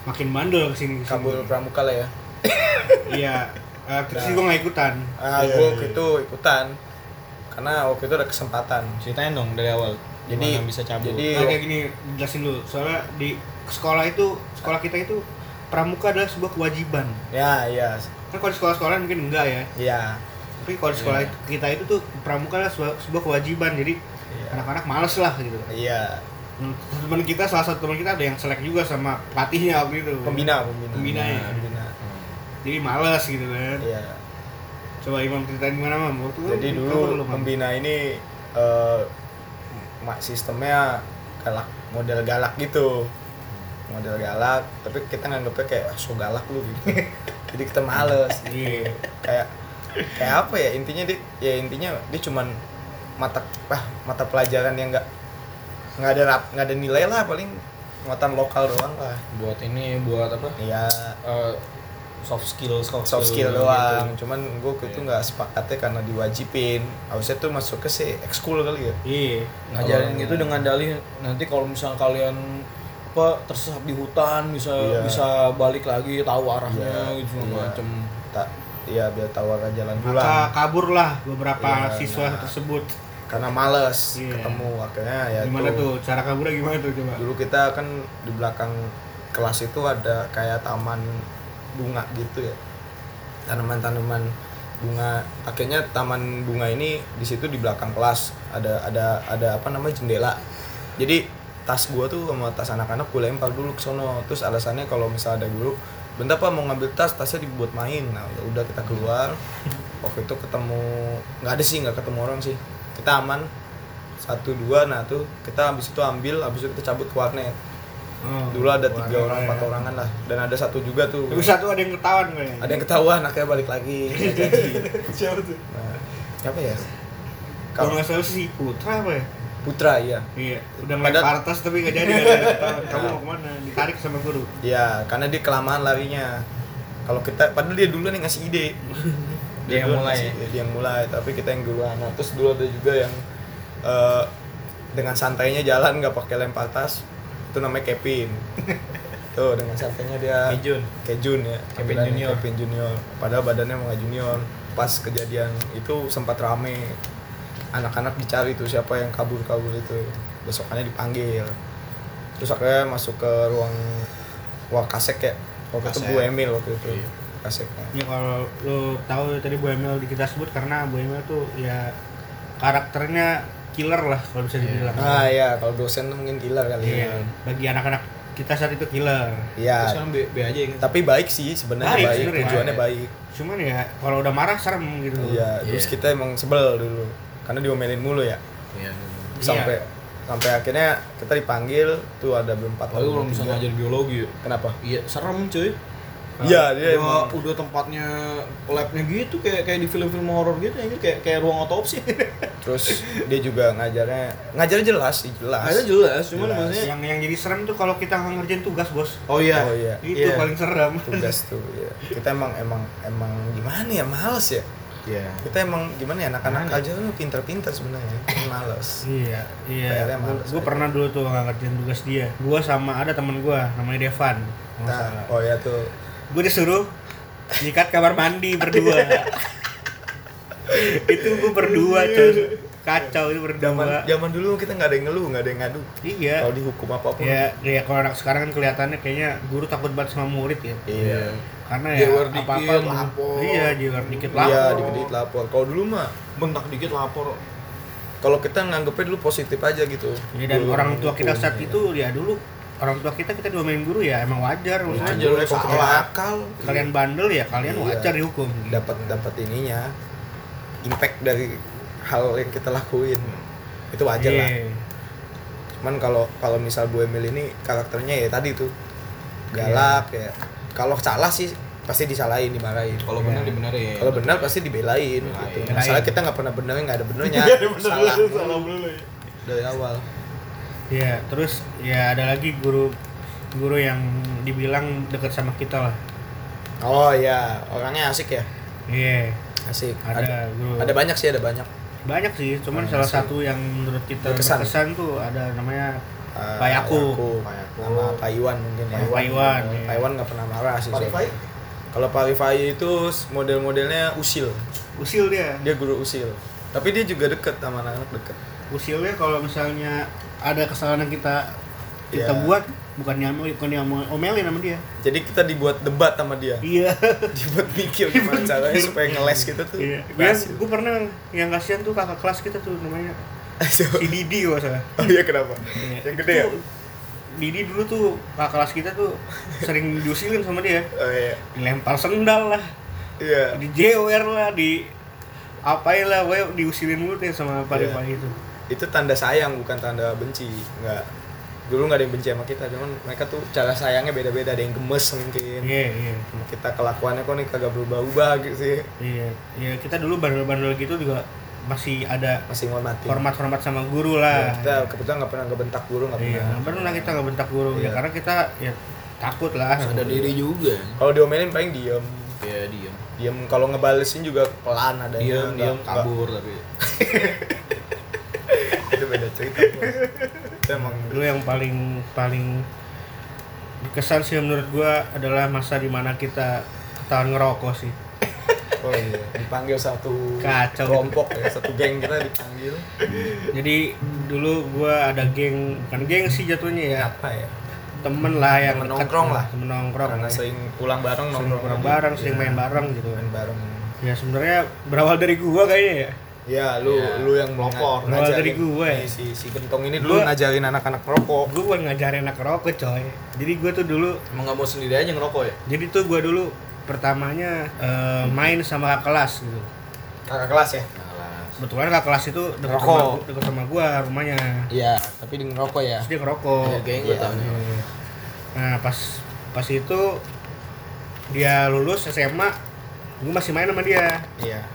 B: makin bandel ke sini. ke sini.
A: kabul pramuka lah ya
B: Iya. Eh, terus
A: Nah.
B: gue nggak ikutan.
A: ah
C: Iya,
A: gua
C: iya, iya.
A: itu ikutan karena waktu itu ada kesempatan
C: Ceritain dong dari awal.
A: Jadi-
C: bisa cabut.
A: jadi-
B: Nah, kayak gini jelasin dulu. Soalnya di sekolah itu sekolah kita itu pramuka adalah sebuah kewajiban.
A: ya iya
B: Kan kalau di sekolah-sekolah mungkin enggak ya.
A: iya
B: Tapi kalau di sekolah
C: Iya.
B: kita itu tuh pramuka adalah sebuah, sebuah kewajiban. Jadi
A: iya
B: anak-anak males lah gitu.
A: iya
B: Hmm, Teman kita salah satu teman kita ada yang selek juga sama pelatihnya waktu itu.
A: pembina pembina
B: Pembina ya.
A: pembina
B: Jadi males gitu kan.
A: iya
B: Coba Imam ceritain gimana Mam? Waktu
A: jadi dulu
B: lu,
A: pembina ini eh, ma- sistemnya galak model galak gitu model galak tapi kita nganggepnya kayak "Ah, so galak lu gitu jadi kita males
B: Iya.
A: kayak kayak apa ya intinya dia ya intinya dia cuman mata ah, mata pelajaran yang nggak nggak ada rap- nggak ada nilai lah paling muatan lokal doang lah
C: buat ini buat apa?
A: ya
C: Eh, soft skill, soft,
A: soft skill
C: gitu.
A: doang cuman gue itu
C: Iya.
A: nggak sepakatnya karena diwajibin harusnya tuh masuk ke sih ekskul kali ya
B: Iya.
C: Ngajarin
A: Oh.
C: gitu dengan dalih nanti kalau misalnya kalian apa tersesat di hutan bisa
A: Iya.
C: bisa balik lagi tahu arahnya
A: Iya,
C: gitu
A: iya.
C: macem
A: tak iya biar tahu arah jalan
B: Maka
A: pulang
B: kabur lah beberapa
A: Iya,
B: siswa
A: nah.
B: tersebut.
A: karena males
B: Iya.
A: ketemu akhirnya ya
B: Gimana tuh? Cara kaburnya gimana tuh coba?
A: dulu kita kan di belakang kelas itu ada kayak taman bunga gitu ya. Tanaman-tanaman bunga. Akhirnya taman bunga ini di situ di belakang kelas. Ada ada ada apa namanya jendela. Jadi tas gua tuh sama tas anak-anak gue lempar dulu ke sono. Terus alasannya kalau misalnya ada guru bentar pak mau ngambil tas tasnya dibuat main. Nah ya udah kita keluar. Waktu itu ketemu nggak ada sih nggak ketemu orang sih. Kita aman. Satu dua nah tuh kita habis itu ambil habis itu kita cabut ke warnet
B: Oh,
A: dulu ada tiga orang
B: ya.
A: empat orangan lah dan ada satu juga tuh
B: Tapi satu ada yang ketahuan kayaknya.
A: ada yang ketahuan akhirnya balik lagi nggak jadi
B: Siapa tuh?
A: nah, siapa ya
B: Kalau nggak salah si Putra apa ya?
A: Putra iya
B: Iya, udah
A: Padahal-
B: ngelempar tas tapi nggak jadi nggak yang. Kamu mau ke mana? Ditarik sama guru.
A: ya karena dia kelamaan larinya kalau kita padahal dia dulu nih ngasih ide
C: Dia yang
A: duluan
C: mulai
A: ngasih dia yang mulai tapi kita yang duluan nah terus dulu ada juga yang eh, dengan santainya jalan nggak pakai lempar tas itu namanya Kevin. Tuh dengan santainya dia
C: Kejun
A: Kejun ya
C: Kevin Junior.
A: Kevin Junior. Padahal badannya emang nggak junior. Pas kejadian itu sempat rame. Anak-anak dicari tuh siapa yang kabur-kabur itu. Besokannya dipanggil. Terus akhirnya masuk ke ruang ruang kasek ya waktu itu. Bu Emil waktu itu.
C: Iya.
A: kaseknya
B: Ya kalau lu tahu tadi Bu Emil di kita sebut karena Bu Emil tuh ya karakternya killer lah kalau bisa dibilang.
A: ah ya kalau dosen tuh mungkin killer kali
B: Iya,
A: ya
B: bagi anak-anak kita saat itu killer.
A: iya
C: terus sekarang B, B aja ya
A: tapi baik sih sebenarnya
B: Baik
A: baik,
B: sebenarnya.
A: tujuannya baik
B: Cuman ya kalau udah marah serem gitu.
A: iya terus
C: Iya.
A: kita emang sebel dulu karena diomelin mulu ya
C: iya
A: sampai sampai akhirnya kita dipanggil tuh ada berempat
C: Apalagi kalau misalnya ngajar biologi ya.
A: kenapa
C: Iya, serem cuy.
A: Iya, dia
C: udah,
A: emang-
C: udah tempatnya labnya gitu kayak kayak di film-film horor gitu ya kayak kayak ruang otopsi.
A: terus dia juga ngajarnya ngajar jelas sih jelas
C: Ada jelas, cuman
A: Jelas.
C: maksudnya
B: Yang yang jadi serem tuh kalau kita ngerjain tugas, Bos.
C: Oh iya.
A: Oh, iya.
B: Itu
C: Iya.
B: paling serem.
A: tugas tuh ya kita emang emang emang gimana ya males ya
C: Iya.
A: kita emang gimana ya anak-anak aja tuh pinter-pinter sebenarnya males
B: Iya, iya. Gue pernah dulu tuh nggak ngerjain tugas dia. Gue sama ada temen gue namanya Devan.
A: Nah, oh ya tuh
B: Gue disuruh nyikat kamar mandi berdua. itu gue berdua coy. Kacau itu
A: zaman
B: berdua.
A: zaman dulu kita nggak ada yang ngeluh nggak ada yang ngadu
B: Iya.
A: kalau dihukum apa pun
B: Ya, ya kalau anak sekarang kan kelihatannya kayaknya guru takut banget sama murid ya.
A: iya
B: Karena ya
C: Jewer
B: apa-apa
C: dikit,
B: mu-
C: lapor.
B: Iya, jewer dikit lapor.
A: iya dikit lapor kalau dulu mah
C: Bentak dikit lapor.
A: kalau kita nganggepnya dulu positif aja gitu
B: Ya, dan
A: Dulu
B: orang tua kita saat
A: ya.
B: itu ya dulu orang tua kita kita diomelin guru ya emang wajar maksudnya
C: Wajar.
A: Kalau
C: Salah.
A: akal
B: kalian bandel ya kalian
A: Iya.
B: wajar dihukum
A: dapat dapat ininya impact dari hal yang kita lakuin itu wajar lah
B: Iya.
A: cuman kalau kalau misal Bu Emil ini karakternya ya tadi tuh galak ya kalau salah sih pasti disalahin dimarahin
C: Kalau
B: Iya.
C: benar dibenerin.
A: kalau benar pasti dibelain
C: Belain.
A: gitu. Masalah kita nggak pernah benernya nggak ada benernya salah dari awal
B: Iya, terus ya ada lagi guru guru yang dibilang deket sama kita lah.
A: oh ya orangnya asik ya
B: Iya,
A: asik
B: ada,
A: ada
B: guru.
A: ada banyak sih ada banyak
B: banyak sih, cuman
A: Banyak
B: salah
A: sih.
B: satu yang menurut kita
A: Berkesan.
B: berkesan, tuh ada namanya
A: Eh,
B: Pak Yakub.
A: sama Pak Iwan mungkin ya
B: Pak Iwan, iya.
A: Pak Iwan nggak pernah marah sih
C: Pak
A: kalau Pak Rifai itu model-modelnya usil
B: usil dia.
A: dia guru usil tapi dia juga deket sama anak-anak deket
B: Usilnya kalau misalnya ada kesalahan yang kita kita
A: Iya.
B: buat bukan diambil bukan diomelin sama dia.
A: jadi kita dibuat debat sama dia
B: Iya.
A: dibuat mikir gimana caranya supaya ngeles gitu tuh
B: Iya. Gue, gue pernah yang kasihan tuh kakak kelas kita tuh namanya si Didi gak salah.
A: oh iya kenapa
B: Iya.
A: yang gede ya
B: Didi dulu tuh kakak kelas kita tuh sering diusilin sama dia.
A: oh iya
B: Dilempar sendal lah,
A: iya
B: di JOR lah, di apain lah, gue diusilin mulu tuh sama Pak
A: Iya.
B: Rifai itu.
A: Itu tanda sayang bukan tanda benci nggak dulu nggak ada yang benci sama kita cuman mereka tuh cara sayangnya beda-beda ada yang gemes mungkin
B: Iya, iya.
A: sama kita kelakuannya kok nih kagak berubah-ubah gitu sih
B: Iya, iya kita dulu bandel-bandel gitu juga masih ada
A: masih ngormatin
B: hormat-hormat sama guru
A: Ya,
B: lah.
A: kita kebetulan nggak pernah ngebentak guru nggak
B: Iya,
A: pernah
B: nggak pernah kita nggak bentak guru ya
A: Iya.
B: karena kita ya takut lah.
C: Sadar diri juga.
A: kalau diomelin paling diem
C: Ya diam.
A: diem kalau ngebalesin juga pelan adanya
C: Diam,
A: nggak-
C: diam
A: nggak-
C: kabur tapi.
A: itu emang
B: Dulu yang paling paling kesan sih menurut gua adalah masa di mana kita ketahuan ngerokok sih.
A: Oh iya. Dipanggil satu
B: Kacau.
A: kelompok ya satu geng kita dipanggil.
B: Jadi dulu gua ada geng bukan geng sih jatuhnya ya.
A: Apa ya?
B: Temen lah yang
A: Temen
B: dekat
A: nongkrong lah.
B: temen nongkrong.
A: Karena
B: lah
A: sering pulang bareng nongkrong. aja.
B: bareng sering
A: Iya,
B: main bareng gitu.
A: Main bareng.
B: Ya sebenarnya berawal dari gua kayaknya ya
A: ya lu
C: Iya.
A: lu yang
C: Melopor.
B: Berawal
A: ngajarin-
B: dari gue.
A: nih, si si gentong ini dulu
B: Gua-
A: ngajarin anak-anak rokok
B: gua bukan ngajarin anak rokok coy jadi gua tuh dulu
C: Emang nggak mau sendiri aja ngerokok ya?
B: jadi tuh gua dulu pertamanya eh, main sama kakak kelas gitu
A: kakak kelas ya
B: kebetulan kakak kelas itu dekat sama, dekat sama gua rumahnya
A: iya tapi di ngerokok ya
B: terus dia ngerokok
C: Ada geng gue
A: Iya.
C: nih.
B: nah pas pas itu dia lulus SMA gue masih main sama dia
A: iya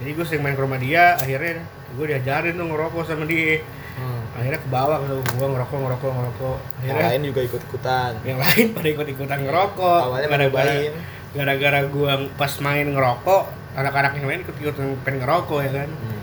B: jadi gue sering main ke rumah dia akhirnya gue diajarin tuh ngerokok sama dia.
A: Hmm.
B: akhirnya ke bawah ke gue ngerokok ngerokok ngerokok.
A: Yang
B: akhirnya
A: lain juga ikut ikutan
B: yang lain pada ikut ikutan ngerokok.
A: Awalnya
B: gara-gara gara-gara gue pas main ngerokok anak-anak yang lain ikut ikutan pengen ngerokok ya kan?
A: Hmm.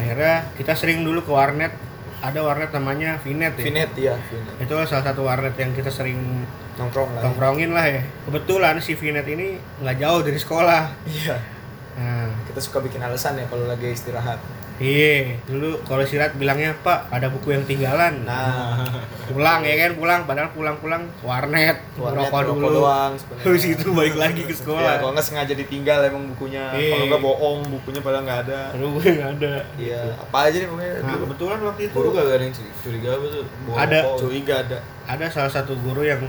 B: akhirnya kita sering dulu ke warnet. Ada warnet namanya Vinet ya?
A: Vinet ya Vinet.
B: Itu salah satu warnet yang kita sering
A: nongkrong lah.
B: tongkrongin lah ya. Kebetulan si Vinet ini nggak jauh dari sekolah.
A: Iya
B: nah
A: kita suka bikin alasan ya kalau lagi istirahat.
B: Iya dulu kalau istirahat bilangnya pak ada buku yang tinggalan
A: nah.
B: Pulang ya kan pulang. Padahal pulang-pulang warnet
A: warnet
B: ngerokok dulu.
A: doang sebenarnya.
B: habis itu balik lagi ke
A: ya,
B: sekolah.
A: kalau nggak sengaja ditinggal emang bukunya.
B: Iya.
A: kalau nggak bohong bukunya padahal nggak ada.
B: Aduh gue nggak ada.
A: Iya apa aja nih pokoknya.
B: Nah. Kebetulan waktu itu.
C: Guru gak ada yang curiga apa tuh?
B: Ada.
C: rokok.
A: curiga ada.
B: Ada salah satu guru yang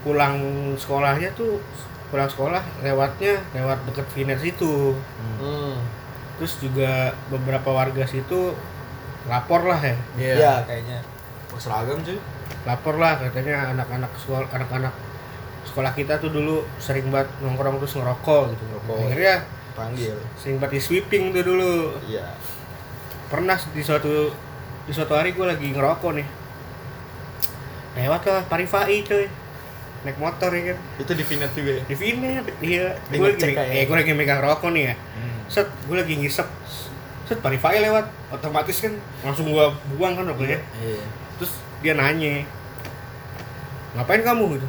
B: pulang sekolahnya tuh pulang sekolah lewatnya lewat deket Vinet situ
A: hmm.
B: terus juga beberapa warga situ lapor lah ya.
C: Iya.
A: Iya. kayaknya.
C: Pakai seragam cuy.
B: lapor lah katanya anak-anak sekolah anak-anak sekolah kita tuh dulu sering banget nongkrong terus ngerokok gitu.
A: Ngerokok.
B: akhirnya
A: panggil.
B: sering banget di sweeping tuh dulu.
A: Iya.
B: Pernah di suatu di suatu hari gue lagi ngerokok nih. Lewat lah Parifai cuy naik motor ya kan?
A: Itu di Vinet juga ya?
B: Di Vinet iya.
A: Dia
B: gue lagi
A: ngecek kayaknya.
B: eh gue lagi megang rokok nih ya.
A: Hmm.
B: set gue lagi ngisep. Set Parifai lewat. Otomatis kan langsung gue buang kan rokoknya.
C: Iya.
B: terus dia nanya ngapain kamu? Gitu.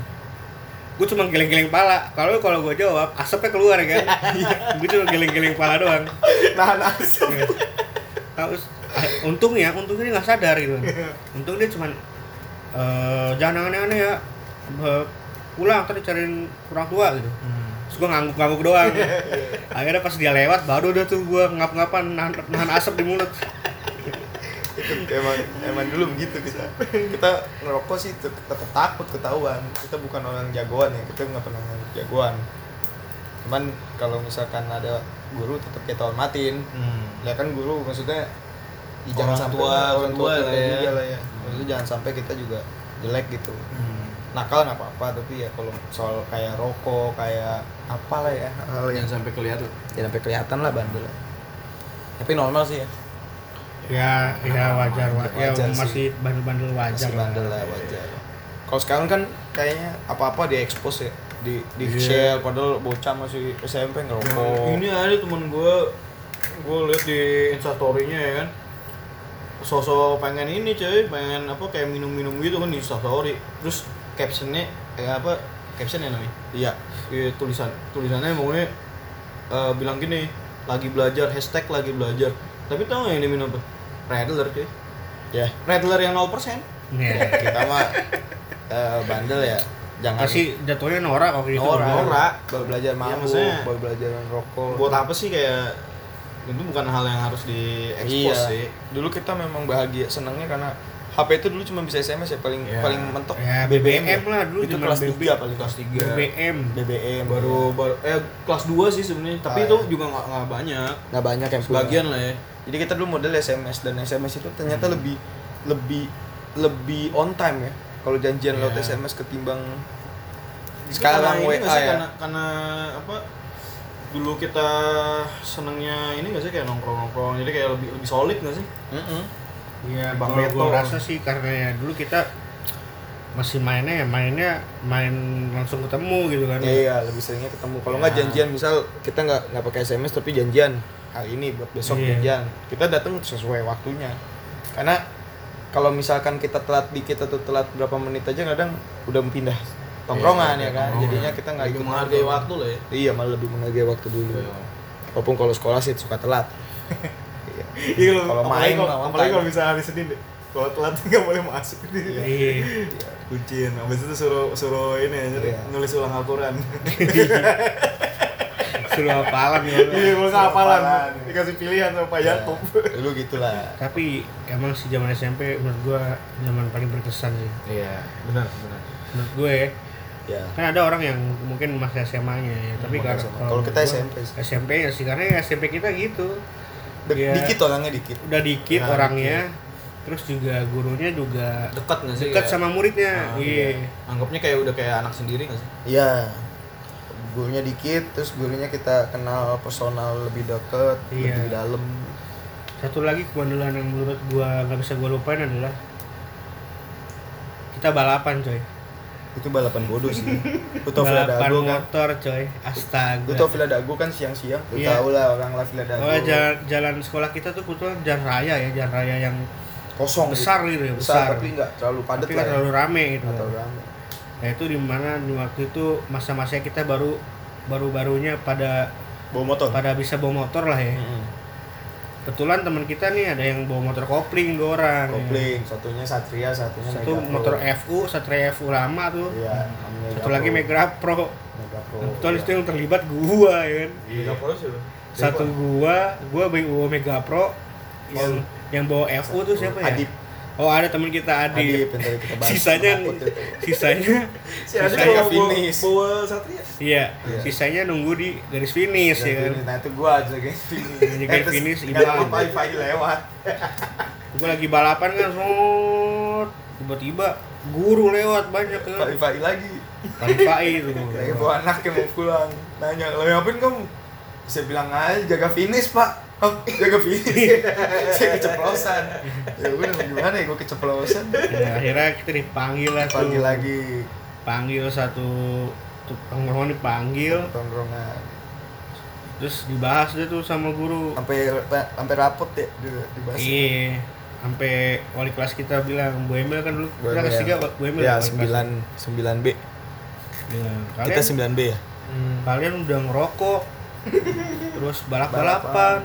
B: Gue cuma geleng-geleng pala. Kalau kalau gue jawab asapnya keluar ya kan? Gue cuma geleng-geleng pala doang.
A: Nahan asap.
B: Ya. terus ah, untungnya untungnya dia nggak sadar gitu. Untung dia cuman eh jangan aneh-aneh ya. Eh, pulang tadi cariin orang tua gitu. Terus gue ngangguk-ngangguk doang. Akhirnya pas dia lewat baru udah tuh gue ngap-ngapan nahan, nahan asap di mulut.
A: Itu emang emang dulu begitu kita. Kita ngerokok sih tet- tetap takut ketahuan. Kita bukan orang jagoan ya kita nggak pernah jagoan. Cuman kalau misalkan ada guru tetap kita hormatin.
C: Hmm.
A: ya kan guru maksudnya ya
C: Orang
A: sampai
C: tua,
A: orang
C: tua
A: tua
C: lah ya.
A: juga lah ya. Maksudnya jangan sampai kita juga jelek gitu.
C: Hmm.
A: Nakal nggak apa-apa tapi ya kalau soal kayak rokok kayak apa lah ya. Hal yang
C: Jangan sampai kelihatan.
A: ya sampai kelihatan lah bandel. Tapi normal sih ya.
B: Ya ya wajar, wa- ya
A: Wajar sih.
B: masih bandel-bandel wajar
A: masih bandel lah wajar. Kalau sekarang kan kayaknya apa-apa di expose ya. Di di
C: Iya.
A: share padahal bocah masih SMP ngerokok.
C: Nah, Ini ada temen gue, gue liat di instastorynya ya kan. Sosok pengen ini cuy, pengen apa kayak minum-minum gitu kan di instastory. Terus captionnya, kayak apa, caption ya namanya?
A: iya.
C: Iya, tulisan, tulisannya pokoknya eh, bilang gini Lagi belajar, hashtag lagi belajar. Tapi tau gak yang dia minum apa? Redler cuy.
A: Ya.
C: Redler yang 0%
B: ya
A: kita mah eh, bandel ya. Jangan
B: pasti jatuhnya norak waktu itu.
A: Norak
C: Norak.
A: baru belajar mabuk
C: maksudnya
A: baru belajar rokok.
C: Buat apa sih kayak itu bukan hal yang harus di
A: iya.
C: sih.
A: Dulu kita memang bahagia senangnya karena HP itu dulu cuma bisa SMS ya paling
C: Iya.
A: paling mentok.
B: Ya BBM lah dulu
A: itu kelas
B: BB.
A: 3 paling
C: kelas 3
B: BBM
A: BBM
C: baru baru eh kelas 2 sih sebenarnya tapi
A: Ah,
C: itu
A: iya.
C: juga nggak nggak banyak.
A: Nggak banyak yang
C: sebagian lah ya.
A: Jadi kita dulu model SMS dan SMS itu ternyata lebih lebih lebih on time ya kalau janjian
C: Iya.
A: lewat SMS ketimbang
C: Itu
A: sekarang
C: karena
A: WA ya.
C: karena karena apa dulu kita senengnya ini nggak sih kayak nongkrong nongkrong jadi kayak lebih lebih solid nggak sih?
A: Mm-mm.
B: Iya,
C: Bang Beto.
B: gue rasa sih karena ya dulu kita masih mainnya ya mainnya main langsung ketemu gitu kan.
A: iya lebih seringnya ketemu kalau nggak
C: Ya.
A: janjian misal kita nggak nggak pakai SMS tapi janjian hari ini buat besok
B: Iya.
A: janjian kita datang sesuai waktunya karena kalau misalkan kita telat dikit atau telat berapa menit aja kadang udah pindah tongkrongan
C: Iya,
A: ya kan
C: tongkrongan.
A: jadinya kita nggak ikut
C: menghargai waktu lah ya
A: iya malah lebih menghargai waktu dulu
C: Iya.
A: walaupun kalau sekolah sih suka telat Iya.
C: Iya
A: Kalau main
C: apalagi kalau bisa hari Senin deh. Kalau telat nggak boleh masuk
B: iya
C: Kucin, habis itu suruh suruh ini aja
A: Iya.
C: nulis ulang Al-Quran.
B: suruh hafalan ya
C: Iya,
A: Suruh
C: hafalan, dikasih pilihan sama Pak
A: Ya,
C: Yakub.
A: dulu gitulah
B: tapi emang sih zaman SMP menurut gua zaman paling berkesan sih
C: Iya, benar, benar.
B: menurut gue
A: ya
B: kan ada orang yang mungkin masih SMA-nya ya tapi kalau
A: kita SMP.
B: SMP ya sih karena ya SMP kita gitu Dia
A: dikit orangnya dikit
B: udah dikit
C: Ya,
B: orangnya terus juga gurunya juga
C: Dekat nggak sih?
B: dekat
C: kayak-
B: sama muridnya
C: Ah,
B: iya
C: Anggapnya kayak udah kayak anak sendiri nggak sih?
A: Iya. Gurunya dikit, terus gurunya kita kenal personal lebih deket,
B: Iya.
A: lebih dalam.
B: satu lagi kebandelan yang menurut gua nggak bisa gua lupain adalah kita balapan coy
A: Itu balapan bodoh sih. Lu tau Villa Dago kan?
B: motor coy astaga
A: Lu tau Villa Dago kan siang-siang? Lu
B: Iya.
A: tau lah orang lah Villa Dago.
B: Oh, jalan, jalan sekolah kita tuh kebetulan jalan raya ya, jalan raya yang
A: Kosong
B: besar
A: gitu.
B: gitu ya,
A: Besar,
B: besar.
A: tapi nggak terlalu padat
B: tapi
A: lah. ya.
B: terlalu rame gitu.
A: Nggak terlalu rame.
B: Nah itu di mana di waktu itu masa-masa kita baru baru-barunya pada
A: Bawa motor.
B: pada bisa bawa motor lah ya.
A: Mm-mm.
B: Kebetulan teman kita nih ada yang bawa motor kopling dua orang. ya.
A: Kopling, satunya Satria, satunya
B: Satu
A: Mega Pro.
B: motor FU, Satria FU lama tuh.
A: Iya,
B: Satu
A: Mega
B: lagi
A: Pro.
B: Mega Pro.
A: Mega Pro.
B: Nah, kebetulan
A: iya.
B: itu yang terlibat gua ya kan.
C: Iya. Polos ya lu?
B: Satu gua, gua bawa Mega Pro yang yang bawa FU tuh siapa ya?
A: Adip.
B: Oh ada teman kita
A: yang tadi kita bahas.
B: sisanya sisanya
C: Si Adi
A: Saya
C: bawa, bawa,
A: finish.
C: bawa Satria.
B: iya
A: Iya.
B: sisanya nunggu di garis finish ya kan
A: Nah itu gua aja guys finish.
B: Jadi kayak
A: terus
B: finish,
A: ada
B: Iban.
A: wifi lewat.
B: gue lagi balapan kan sot tiba-tiba guru lewat banyak kan
A: Wifi lagi.
B: Pagi itu
A: Lagi bawa anak yang mau pulang. Nanya, lo ngapain kamu? Saya bilang aja jaga finish pak. Oh, jaga finish. Saya keceplosan. Ya udah mau gimana ya gue keceplosan.
B: Nah, akhirnya kita dipanggil lah tuh
A: Pagi lagi
B: panggil satu tukang nongkrong dipanggil
A: tongkrongan.
B: terus dibahas deh tuh sama guru
A: Sampai sampai rapot ya di, dibahas.
B: iya sampai wali kelas kita bilang Bu Emil kan dulu
A: Bu
B: kita kelas
A: Emil.
B: tiga Bu Emil
A: Ya,
B: wali kelas.
A: 9 9B.
B: Bilang, kalian
A: Kita 9B ya?
B: Hmm, kalian udah ngerokok terus balap-balapan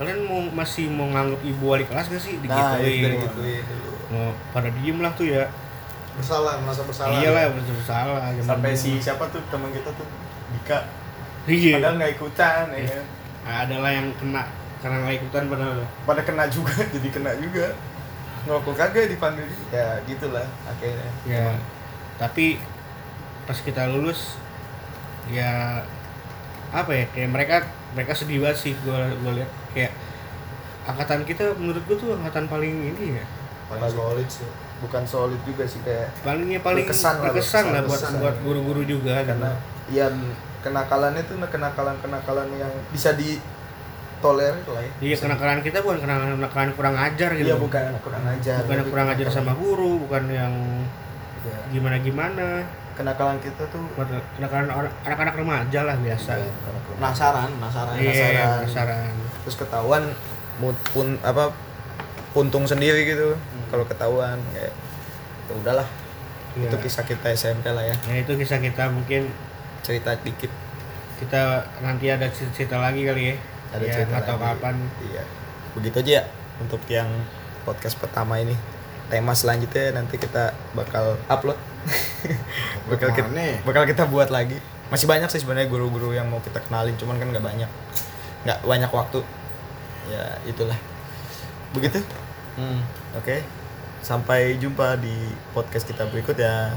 B: kalian mau masih mau nganggap ibu wali kelas gak sih
A: Nah, itu
B: digituin
A: dari gituin dulu.
B: mau pada diem lah tuh ya
C: Bersalah, merasa bersalah.
B: iyalah udah salah zaman
A: Sampai
B: dulu.
A: si siapa tuh teman kita tuh Dika.
B: iya
A: Padahal nggak ikutan ya kan.
B: adalah yang kena karena nggak ikutan padahal
A: Pada kena juga, jadi kena juga. Ngerokok kagak dipanggil. Ya gitulah akhirnya.
B: ya tapi pas kita lulus ya apa ya kayak mereka mereka sedih banget sih gue gue lihat kayak angkatan kita menurut gue tuh angkatan paling ini ya
C: Paling solid sih.
A: Bukan solid juga sih kayak
B: palingnya paling
A: Berkesan lah,
B: berkesan lah buat buat guru-guru juga
A: karena ya kenakalannya tuh kenakalan-kenakalan yang bisa ditolerir lah ya.
B: Iya kenakalan kita bukan kenakalan kenakalan kurang ajar gitu.
A: Iya bukan kurang ajar.
B: Bukan kurang ajar sama guru, bukan yang
A: Ya. Kenakalan kita tuh
B: Kenakalan anak-anak remaja lah biasa.
A: Iya.
C: Penasaran, penasaran.
B: Iya,
A: penasaran.
B: penasaran.
A: terus ketahuan pun apa puntung sendiri gitu kalau ketahuan kayak ya udahlah
B: Iya.
A: itu kisah kita SMP lah ya
B: Ya itu kisah kita mungkin
A: cerita dikit
B: kita nanti ada cerita lagi kali ya.
A: ada
B: ya,
A: cerita lagi.
B: kapan.
A: iya begitu aja ya untuk yang podcast pertama ini tema selanjutnya nanti kita bakal upload bakal kita,
C: Mana?
A: bakal kita buat lagi. Masih banyak sih sebenarnya guru-guru yang mau kita kenalin cuman kan nggak banyak. Nggak banyak waktu. Ya itulah. Begitu?
C: Hmm.
A: oke. Sampai jumpa di podcast kita berikut ya